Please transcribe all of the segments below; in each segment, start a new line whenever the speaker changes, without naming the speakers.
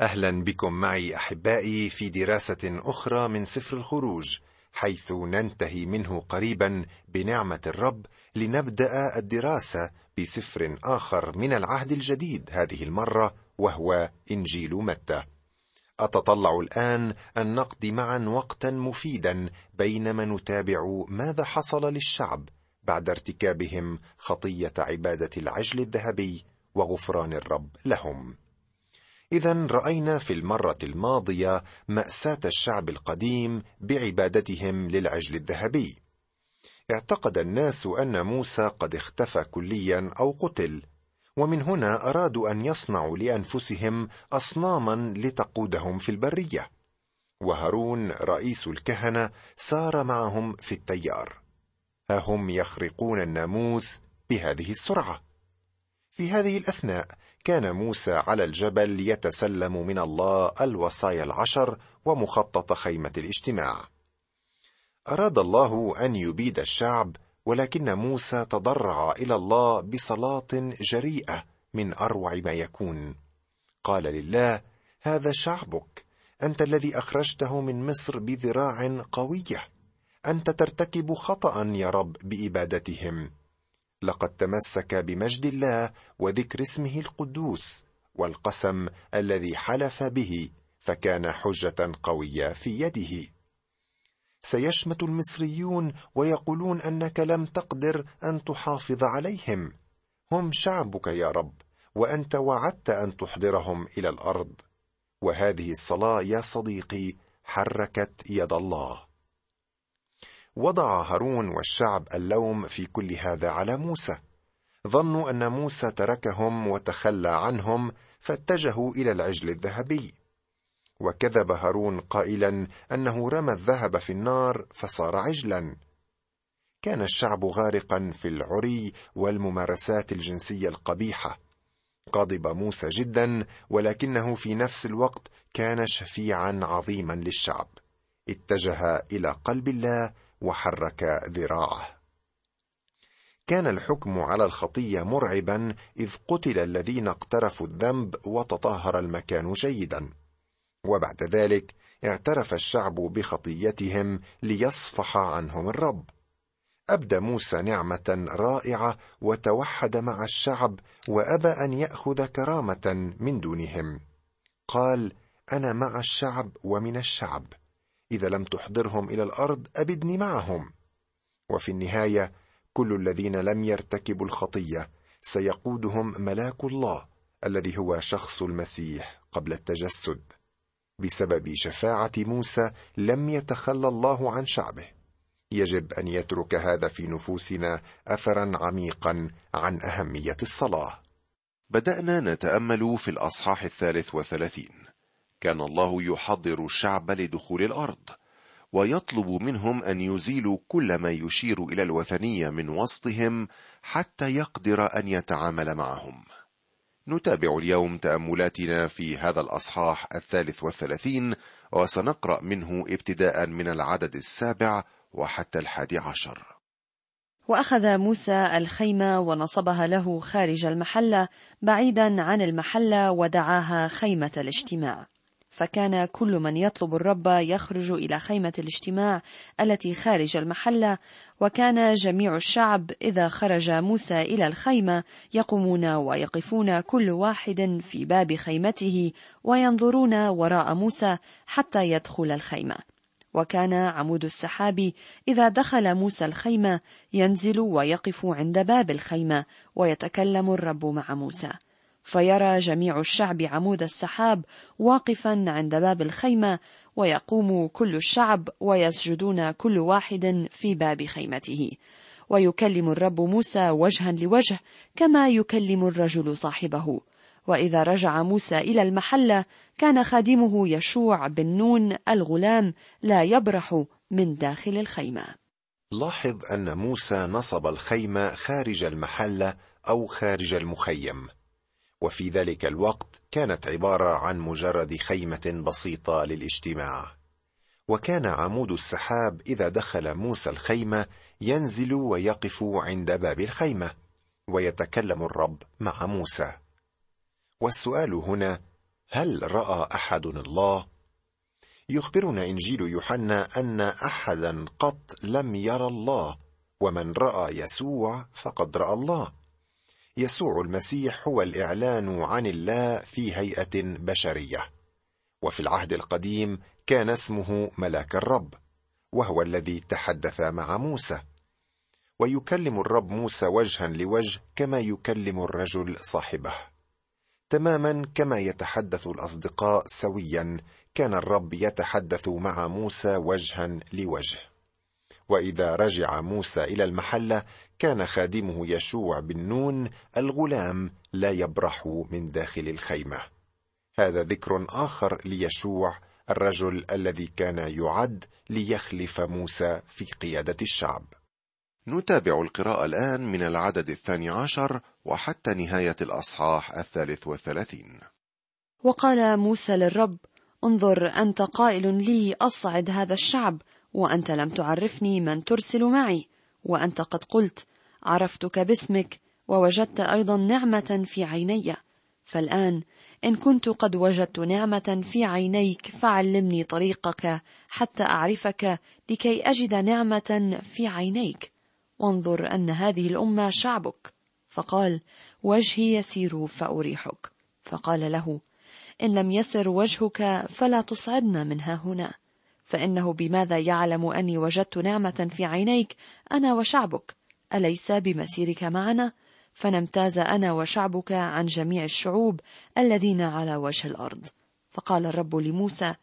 أهلا بكم معي أحبائي في دراسة أخرى من سفر الخروج حيث ننتهي منه قريبا بنعمة الرب لنبدأ الدراسة بسفر آخر من العهد الجديد هذه المرة وهو إنجيل متى. أتطلع الآن أن نقضي معا وقتا مفيدا بينما نتابع ماذا حصل للشعب بعد ارتكابهم خطية عبادة العجل الذهبي وغفران الرب لهم. إذا رأينا في المرة الماضية مأساة الشعب القديم بعبادتهم للعجل الذهبي. اعتقد الناس أن موسى قد اختفى كليا أو قتل ومن هنا أرادوا أن يصنعوا لأنفسهم اصناما لتقودهم في البرية. وهارون رئيس الكهنة سار معهم في التيار. ها هم يخرقون الناموس بهذه السرعة. في هذه الأثناء كان موسى على الجبل يتسلم من الله الوصايا العشر ومخطط خيمة الاجتماع. أراد الله أن يبيد الشعب ولكن موسى تضرع إلى الله بصلاة جريئة من أروع ما يكون. قال لله هذا شعبك. أنت الذي أخرجته من مصر بذراع قوية. أنت ترتكب خطأ يا رب بإبادتهم. لقد تمسك بمجد الله وذكر اسمه القدوس والقسم الذي حلف به فكان حجة قوية في يده. سيشمت المصريون ويقولون أنك لم تقدر أن تحافظ عليهم. هم شعبك يا رب وأنت وعدت أن تحضرهم إلى الأرض. وهذه الصلاة يا صديقي حركت يد الله. وضع هارون والشعب اللوم في كل هذا على موسى. ظنوا أن موسى تركهم وتخلى عنهم فاتجهوا إلى العجل الذهبي. وكذب هارون قائلا أنه رمى الذهب في النار فصار عجلا. كان الشعب غارقا في العري والممارسات الجنسية القبيحة. غضب موسى جدا ولكنه في نفس الوقت كان شفيعا عظيما للشعب. اتجه إلى قلب الله وحرك ذراعه. كان الحكم على الخطية مرعبا إذ قتل الذين اقترفوا الذنب وتطهر المكان جيدا. وبعد ذلك اعترف الشعب بخطيتهم ليصفح عنهم الرب. أبدى موسى نعمة رائعة وتوحد مع الشعب وأبى أن يأخذ كرامة من دونهم. قال أنا مع الشعب ومن الشعب. إذا لم تحضرهم إلى الأرض أبدني معهم. وفي النهاية كل الذين لم يرتكبوا الخطية سيقودهم ملاك الله الذي هو شخص المسيح قبل التجسد. بسبب شفاعة موسى لم يتخلى الله عن شعبه. يجب أن يترك هذا في نفوسنا اثرا عميقا عن أهمية الصلاة.
بدأنا نتأمل في الأصحاح الثالث وثلاثين كان الله يحضر الشعب لدخول الأرض ويطلب منهم أن يزيلوا كل ما يشير إلى الوثنية من وسطهم حتى يقدر أن يتعامل معهم. نتابع اليوم تأملاتنا في هذا الأصحاح الثالث والثلاثين وسنقرأ منه ابتداء من العدد السابع وحتى الحادي عشر.
وأخذ موسى الخيمة ونصبها له خارج المحلة بعيدا عن المحلة ودعاها خيمة الاجتماع. فكان كل من يطلب الرب يخرج إلى خيمة الاجتماع التي خارج المحلة وكان جميع الشعب إذا خرج موسى إلى الخيمة يقومون ويقفون كل واحد في باب خيمته وينظرون وراء موسى حتى يدخل الخيمة. وكان عمود السحاب إذا دخل موسى الخيمة ينزل ويقف عند باب الخيمة ويتكلم الرب مع موسى. فيرى جميع الشعب عمود السحاب واقفا عند باب الخيمة ويقوم كل الشعب ويسجدون كل واحد في باب خيمته. ويكلم الرب موسى وجها لوجه كما يكلم الرجل صاحبه. وإذا رجع موسى إلى المحلة كان خادمه يشوع بن نون الغلام لا يبرح من داخل الخيمة.
لاحظ أن موسى نصب الخيمة خارج المحلة أو خارج المخيم. وفي ذلك الوقت كانت عبارة عن مجرد خيمة بسيطة للاجتماع. وكان عمود السحاب إذا دخل موسى الخيمة ينزل ويقف عند باب الخيمة ويتكلم الرب مع موسى. والسؤال هنا هل رأى احد الله؟ يخبرنا إنجيل يوحنا أن أحدا قط لم يرى الله ومن رأى يسوع فقد رأى الله. يسوع المسيح هو الإعلان عن الله في هيئة بشرية. وفي العهد القديم كان اسمه ملاك الرب وهو الذي تحدث مع موسى. ويكلم الرب موسى وجها لوجه كما يكلم الرجل صاحبه. تماما كما يتحدث الأصدقاء سويا كان الرب يتحدث مع موسى وجها لوجه. وإذا رجع موسى إلى المحلة كان خادمه يشوع بن نون الغلام لا يبرح من داخل الخيمة. هذا ذكر آخر ليشوع الرجل الذي كان يعد ليخلف موسى في قيادة الشعب.
نتابع القراءة الآن من العدد الثاني عشر وحتى نهاية الأصحاح الثالث والثلاثين.
وقال موسى للرب انظر أنت قائل لي أصعد هذا الشعب وأنت لم تعرفني من ترسل معي. وأنت قد قلت عرفتك باسمك ووجدت أيضا نعمة في عيني. فالآن إن كنت قد وجدت نعمة في عينيك فعلمني طريقك حتى أعرفك لكي أجد نعمة في عينيك. وانظر أن هذه الأمة شعبك. فقال وجهي يسير فأريحك. فقال له إن لم يسر وجهك فلا تصعدنا منها هنا. فإنه بماذا يعلم أني وجدت نعمة في عينيك أنا وشعبك؟ أليس بمسيرك معنا؟ فنمتاز أنا وشعبك عن جميع الشعوب الذين على وجه الأرض. فقال الرب لموسى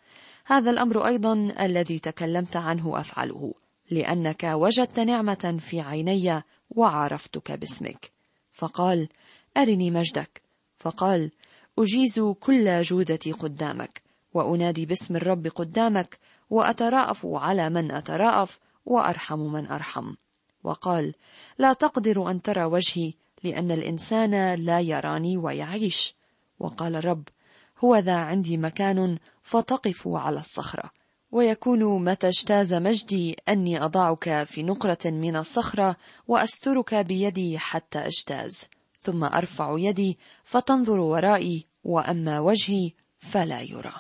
هذا الأمر أيضا الذي تكلمت عنه أفعله لأنك وجدت نعمة في عيني وعرفتك باسمك. فقال أرني مجدك. فقال أجيز كل جودتي قدامك وأنادي باسم الرب قدامك وأتراءف على من أتراءف وأرحم من أرحم. وقال لا تقدر أن ترى وجهي لأن الإنسان لا يراني ويعيش. وقال الرب هو ذا عندي مكان فتقف على الصخرة. ويكون متى اجتاز مجدي أني أضعك في نقرة من الصخرة وأسترك بيدي حتى أجتاز. ثم أرفع يدي فتنظر ورائي وأما وجهي فلا يرى.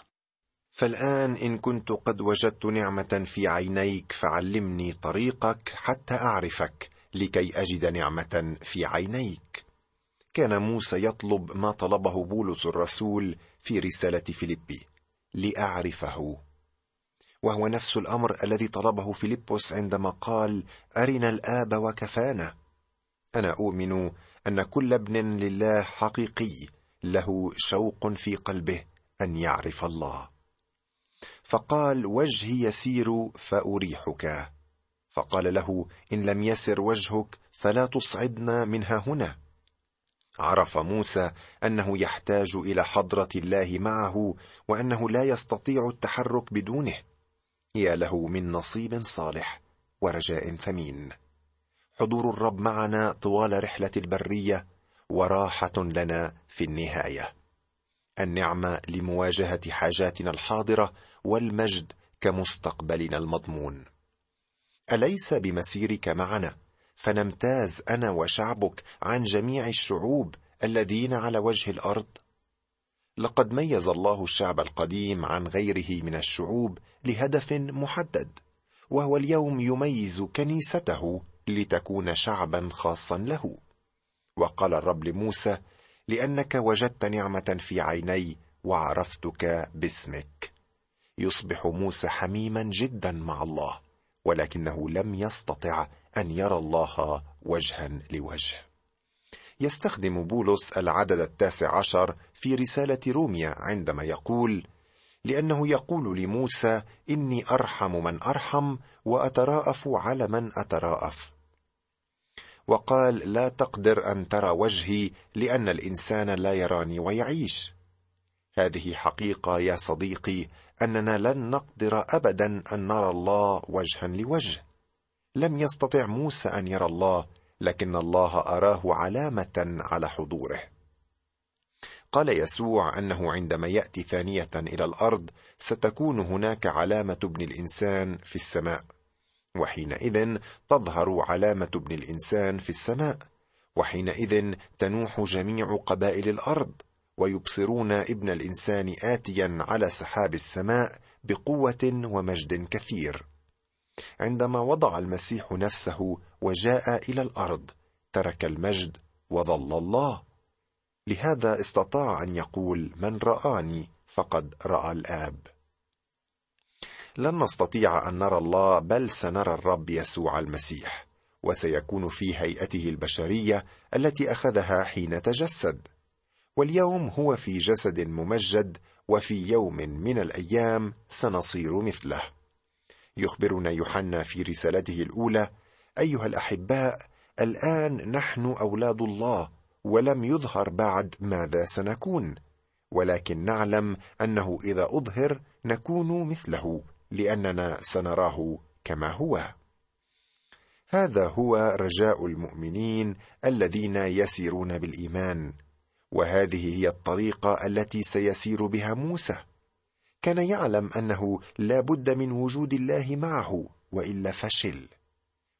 فالآن إن كنت قد وجدت نعمة في عينيك فعلمني طريقك حتى أعرفك لكي أجد نعمة في عينيك. كان موسى يطلب ما طلبه بولس الرسول في رسالة فيليبي لأعرفه. وهو نفس الأمر الذي طلبه فيلبس عندما قال أرنا الآب وكفانا. أنا أؤمن أن كل ابن لله حقيقي له شوق في قلبه أن يعرف الله. فقال وجهي يسير فأريحك. فقال له إن لم يسر وجهك فلا تصعدنا منها هنا. عرف موسى أنه يحتاج إلى حضرة الله معه وأنه لا يستطيع التحرك بدونه. يا له من نصيب صالح ورجاء ثمين. حضور الرب معنا طوال رحلة البرية وراحة لنا في النهاية. النعمة لمواجهة حاجاتنا الحاضرة والمجد كمستقبلنا المضمون. أليس بمسيرك معنا؟ فنمتاز أنا وشعبك عن جميع الشعوب الذين على وجه الأرض. لقد ميز الله الشعب القديم عن غيره من الشعوب لهدف محدد وهو اليوم يميز كنيسته لتكون شعبا خاصا له. وقال الرب لموسى لأنك وجدت نعمة في عيني وعرفتك باسمك. يصبح موسى حميما جدا مع الله ولكنه لم يستطع أن يرى الله وجها لوجه. يستخدم بولس العدد التاسع عشر في رسالة روميا عندما يقول لأنه يقول لموسى إني أرحم من أرحم وأتراءف على من أتراءف. وقال لا تقدر أن ترى وجهي لأن الإنسان لا يراني ويعيش. هذه حقيقة يا صديقي أننا لن نقدر ابدا أن نرى الله وجها لوجه. لم يستطع موسى أن يرى الله لكن الله أراه علامة على حضوره. قال يسوع أنه عندما يأتي ثانية إلى الأرض ستكون هناك علامة ابن الإنسان في السماء. وحينئذ تظهر علامة ابن الإنسان في السماء. وحينئذ تنوح جميع قبائل الأرض. ويبصرون ابن الإنسان اتيا على سحاب السماء بقوة ومجد كثير. عندما وضع المسيح نفسه وجاء إلى الأرض ترك المجد وظل الله. لهذا استطاع أن يقول من رآني فقد رأى الآب لن نستطيع أن نرى الله بل سنرى الرب يسوع المسيح وسيكون في هيئته البشرية التي أخذها حين تجسد. واليوم هو في جسد ممجد وفي يوم من الأيام سنصير مثله. يخبرنا يوحنا في رسالته الأولى أيها الأحباء الآن نحن أولاد الله ولم يظهر بعد ماذا سنكون ولكن نعلم أنه إذا أظهر نكون مثله لأننا سنراه كما هو. هذا هو رجاء المؤمنين الذين يسيرون بالإيمان. وهذه هي الطريقة التي سيسير بها موسى. كان يعلم أنه لا بد من وجود الله معه وإلا فشل.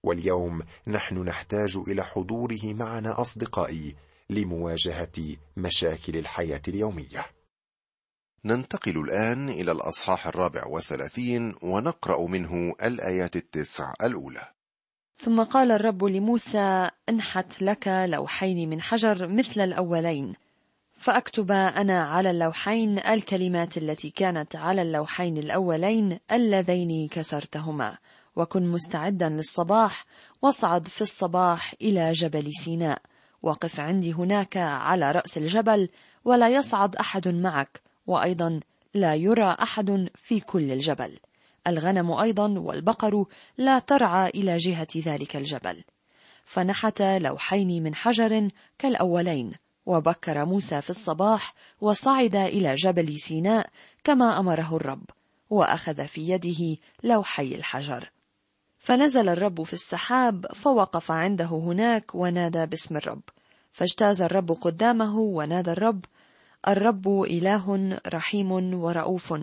واليوم نحن نحتاج إلى حضوره معنا أصدقائي لمواجهة مشاكل الحياة اليومية.
ننتقل الآن إلى الأصحاح الرابع وثلاثين ونقرأ منه الآيات التسع الأولى.
ثم قال الرب لموسى انحت لك لوحين من حجر مثل الأولين. فأكتب أنا على اللوحين الكلمات التي كانت على اللوحين الأولين اللذين كسرتهما. وكن مستعدا للصباح واصعد في الصباح إلى جبل سيناء. وقف عندي هناك على رأس الجبل ولا يصعد أحد معك. وأيضا لا يرى أحد في كل الجبل. الغنم أيضا والبقر لا ترعى إلى جهة ذلك الجبل. فنحت لوحين من حجر كالأولين وبكر موسى في الصباح وصعد إلى جبل سيناء كما أمره الرب وأخذ في يده لوحي الحجر. فنزل الرب في السحاب فوقف عنده هناك ونادى باسم الرب. فاجتاز الرب قدامه ونادى الرب الرب إله رحيم ورؤوف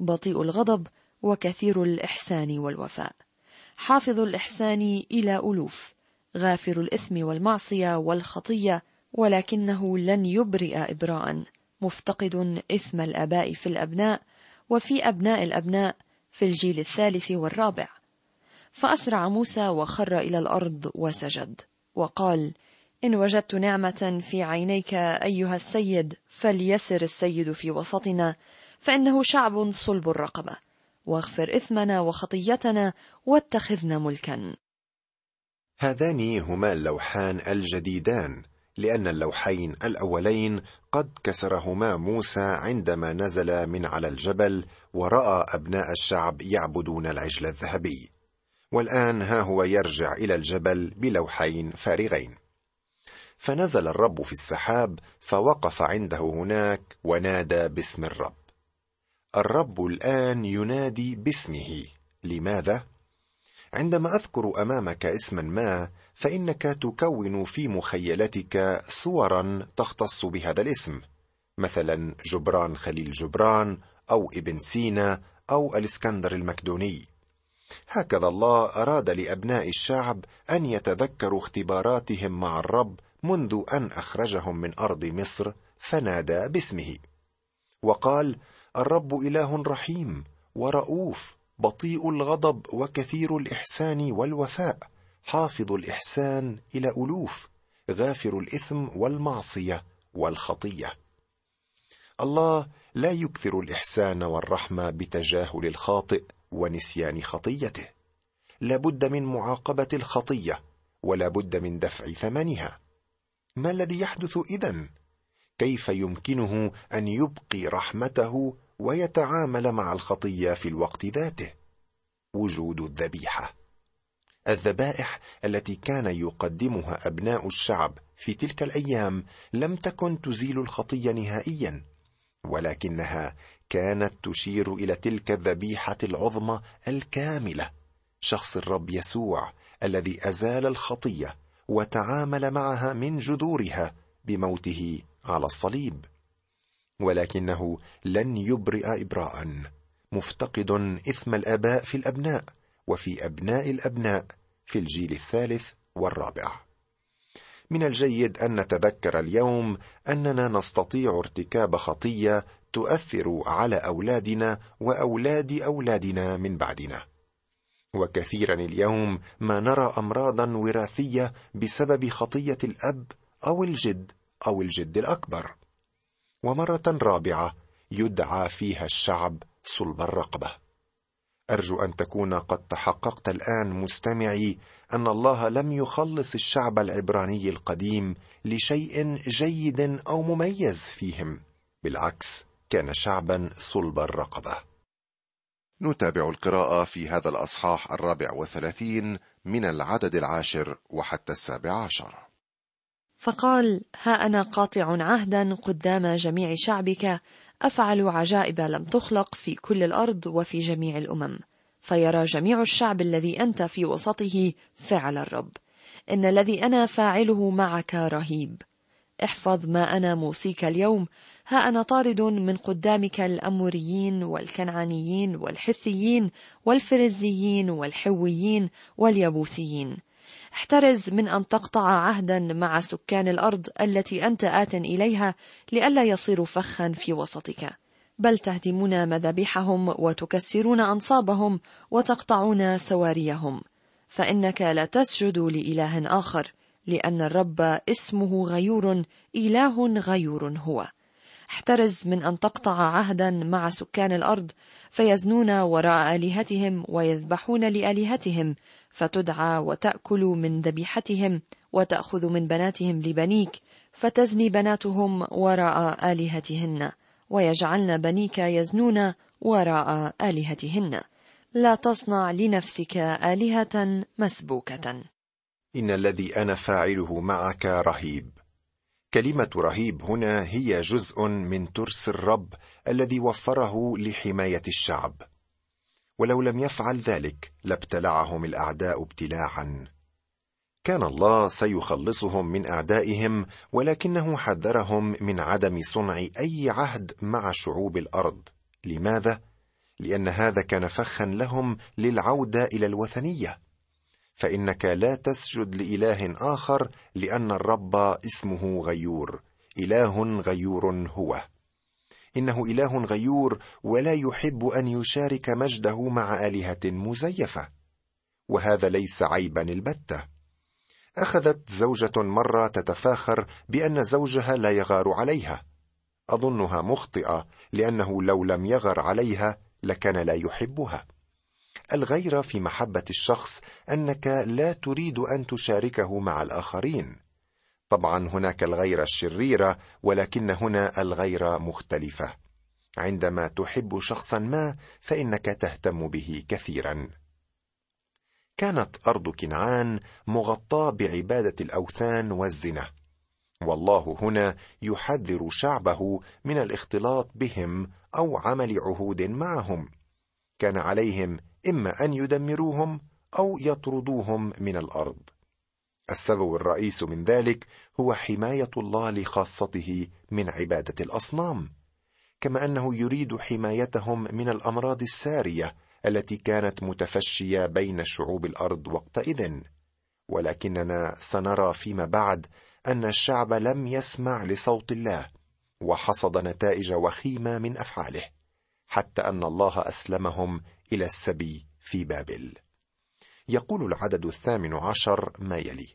بطيء الغضب وكثير الإحسان والوفاء. حافظ الإحسان إلى ألوف غافر الإثم والمعصية والخطية ولكنه لن يبرئ ابراء. مفتقد إثم الآباء في الأبناء وفي أبناء الأبناء في الجيل الثالث والرابع. فأسرع موسى وخر إلى الأرض وسجد وقال إن وجدت نعمة في عينيك أيها السيد فليسر السيد في وسطنا فإنه شعب صلب الرقبة. واغفر إثمنا وخطيتنا واتخذنا ملكا.
هذان هما اللوحان الجديدان لأن اللوحين الأولين قد كسرهما موسى عندما نزل من على الجبل وراى أبناء الشعب يعبدون العجل الذهبي. والآن ها هو يرجع إلى الجبل بلوحين فارغين. فنزل الرب في السحاب فوقف عنده هناك ونادى باسم الرب. الرب الآن ينادي باسمه. لماذا؟ عندما أذكر أمامك اسما ما فإنك تكون في مخيلتك صورا تختص بهذا الاسم. مثلا جبران خليل جبران أو ابن سينا أو الإسكندر المكدوني. هكذا الله أراد لأبناء الشعب أن يتذكروا اختباراتهم مع الرب منذ أن أخرجهم من أرض مصر فنادى باسمه. وقال الرب إله رحيم ورؤوف بطيء الغضب وكثير الإحسان والوفاء حافظ الإحسان إلى ألوف غافر الإثم والمعصية والخطية. الله لا يكثر الإحسان والرحمة بتجاهل الخاطئ ونسيان خطيته. لا بد من معاقبة الخطية ولا بد من دفع ثمنها. ما الذي يحدث إذن؟ كيف يمكنه أن يبقي رحمته ويتعامل مع الخطية في الوقت ذاته. وجود الذبيحة. الذبائح التي كان يقدمها أبناء الشعب في تلك الأيام لم تكن تزيل الخطية نهائيا ولكنها كانت تشير إلى تلك الذبيحة العظمى الكاملة شخص الرب يسوع الذي أزال الخطية وتعامل معها من جذورها بموته على الصليب. ولكنه لن يبرئ ابراء. مفتقد إثم الآباء في الأبناء وفي أبناء الأبناء في الجيل الثالث والرابع. من الجيد أن نتذكر اليوم أننا نستطيع ارتكاب خطية تؤثر على أولادنا وأولاد أولادنا من بعدنا. وكثيرا اليوم ما نرى امراضا وراثية بسبب خطية الأب أو الجد أو الجد الأكبر. ومرة رابعة يدعى فيها الشعب صلب الرقبة. أرجو أن تكون قد تحققت الآن مستمعي أن الله لم يخلص الشعب العبراني القديم لشيء جيد أو مميز فيهم. بالعكس كان شعبا صلب الرقبة.
نتابع القراءة في هذا الأصحاح الرابع وثلاثين من العدد العاشر وحتى السابع عشر.
فقال ها أنا قاطع عهدا قدام جميع شعبك أفعل عجائب لم تخلق في كل الأرض وفي جميع الأمم. فيرى جميع الشعب الذي أنت في وسطه فعل الرب. إن الذي أنا فاعله معك رهيب. احفظ ما أنا موصيك اليوم. ها أنا طارد من قدامك الأموريين والكنعانيين والحثيين والفرزيين والحويين واليبوسيين احترز من أن تقطع عهدا مع سكان الأرض التي أنت آت إليها لئلا يصيروا فخا في وسطك. بل تهدمون مذابحهم وتكسرون أنصابهم وتقطعون سواريهم. فإنك لا تسجد لإله آخر لأن الرب اسمه غيور إله غيور هو. احترز من أن تقطع عهدا مع سكان الأرض فيزنون وراء آلهتهم ويذبحون لآلهتهم فتدعى وتأكل من ذبيحتهم وتأخذ من بناتهم لبنيك فتزني بناتهم وراء آلهتهن ويجعلن بنيك يزنون وراء آلهتهن. لا تصنع لنفسك آلهة مسبوكة.
إن الذي أنا فاعله معك رهيب. كلمة رهيب هنا هي جزء من ترس الرب الذي وفره لحماية الشعب. ولو لم يفعل ذلك لابتلعهم الأعداء ابتلاعا. كان الله سيخلصهم من أعدائهم ولكنه حذرهم من عدم صنع أي عهد مع شعوب الأرض. لماذا؟ لأن هذا كان فخا لهم للعودة إلى الوثنية. فإنك لا تسجد لإله آخر لأن الرب اسمه غيور إله غيور هو. إنه إله غيور ولا يحب أن يشارك مجده مع آلهة مزيفة. وهذا ليس عيبا البتة. أخذت زوجة مرة تتفاخر بأن زوجها لا يغار عليها. أظنها مخطئة لأنه لو لم يغر عليها لكان لا يحبها. الغيره في محبة الشخص أنك لا تريد أن تشاركه مع الآخرين. طبعا هناك الغيره الشريره ولكن هنا الغيره مختلفه عندما تحب شخصا ما فإنك تهتم به كثيرا. كانت أرض كنعان مغطاة بعبادة الأوثان والزنا. والله هنا يحذر شعبه من الاختلاط بهم أو عمل عهود معهم. كان عليهم إما أن يدمروهم أو يطردوهم من الأرض. السبب الرئيس من ذلك هو حماية الله لخاصته من عبادة الأصنام كما أنه يريد حمايتهم من الأمراض السارية التي كانت متفشية بين شعوب الأرض وقتئذ. ولكننا سنرى فيما بعد أن الشعب لم يسمع لصوت الله وحصد نتائج وخيمة من أفعاله حتى أن الله أسلمهم إلى السبي في بابل. يقول العدد الثامن عشر ما يلي.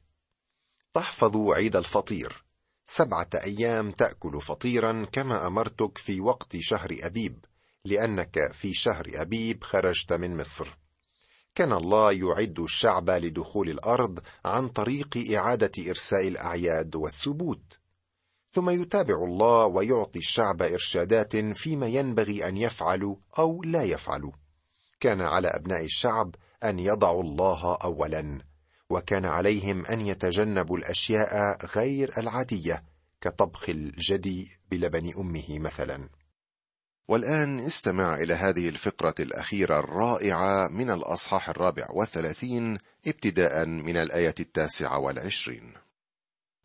تحفظ عيد الفطير. سبعة أيام تأكل فطيرا كما أمرتك في وقت شهر أبيب لأنك في شهر أبيب خرجت من مصر. كان الله يعد الشعب لدخول الأرض عن طريق إعادة إرساء الأعياد والسبوت. ثم يتابع الله ويعطي الشعب إرشادات فيما ينبغي أن يفعلوا أو لا يفعلوا. كان على أبناء الشعب أن يضعوا الله اولا وكان عليهم أن يتجنبوا الأشياء غير العادية كطبخ الجدي بلبن أمه مثلا.
والآن استمع إلى هذه الفقرة الأخيرة الرائعة من الأصحاح الرابع والثلاثين ابتداء من الآية التاسعة والعشرين.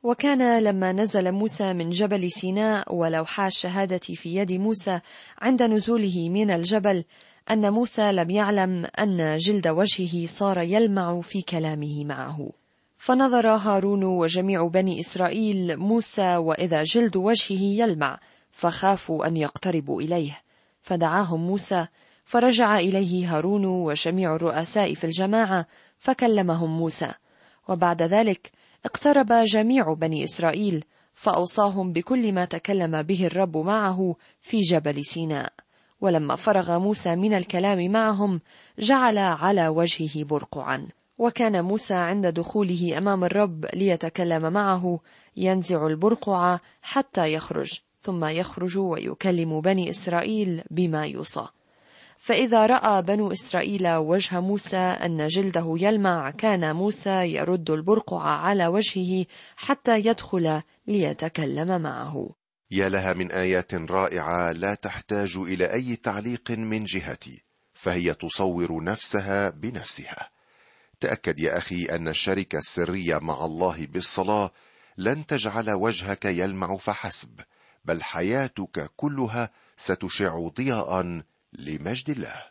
وكان لما نزل موسى من جبل سيناء ولوحا الشهادة في يد موسى عند نزوله من الجبل أن موسى لم يعلم أن جلد وجهه صار يلمع في كلامه معه. فنظر هارون وجميع بني إسرائيل موسى وإذا جلد وجهه يلمع فخافوا أن يقتربوا إليه. فدعاهم موسى فرجع إليه هارون وجميع الرؤساء في الجماعة فكلمهم موسى. وبعد ذلك اقترب جميع بني إسرائيل فأوصاهم بكل ما تكلم به الرب معه في جبل سيناء. ولما فرغ موسى من الكلام معهم جعل على وجهه برقعا. وكان موسى عند دخوله أمام الرب ليتكلم معه ينزع البرقع حتى يخرج ثم يخرج ويكلم بني إسرائيل بما يوصى. فإذا رأى بنو إسرائيل وجه موسى أن جلده يلمع كان موسى يرد البرقع على وجهه حتى يدخل ليتكلم معه.
يا لها من آيات رائعة لا تحتاج إلى أي تعليق من جهتي فهي تصور نفسها بنفسها. تأكد يا أخي أن الشركة السرية مع الله بالصلاة لن تجعل وجهك يلمع فحسب بل حياتك كلها ستشع ضياء لمجد الله.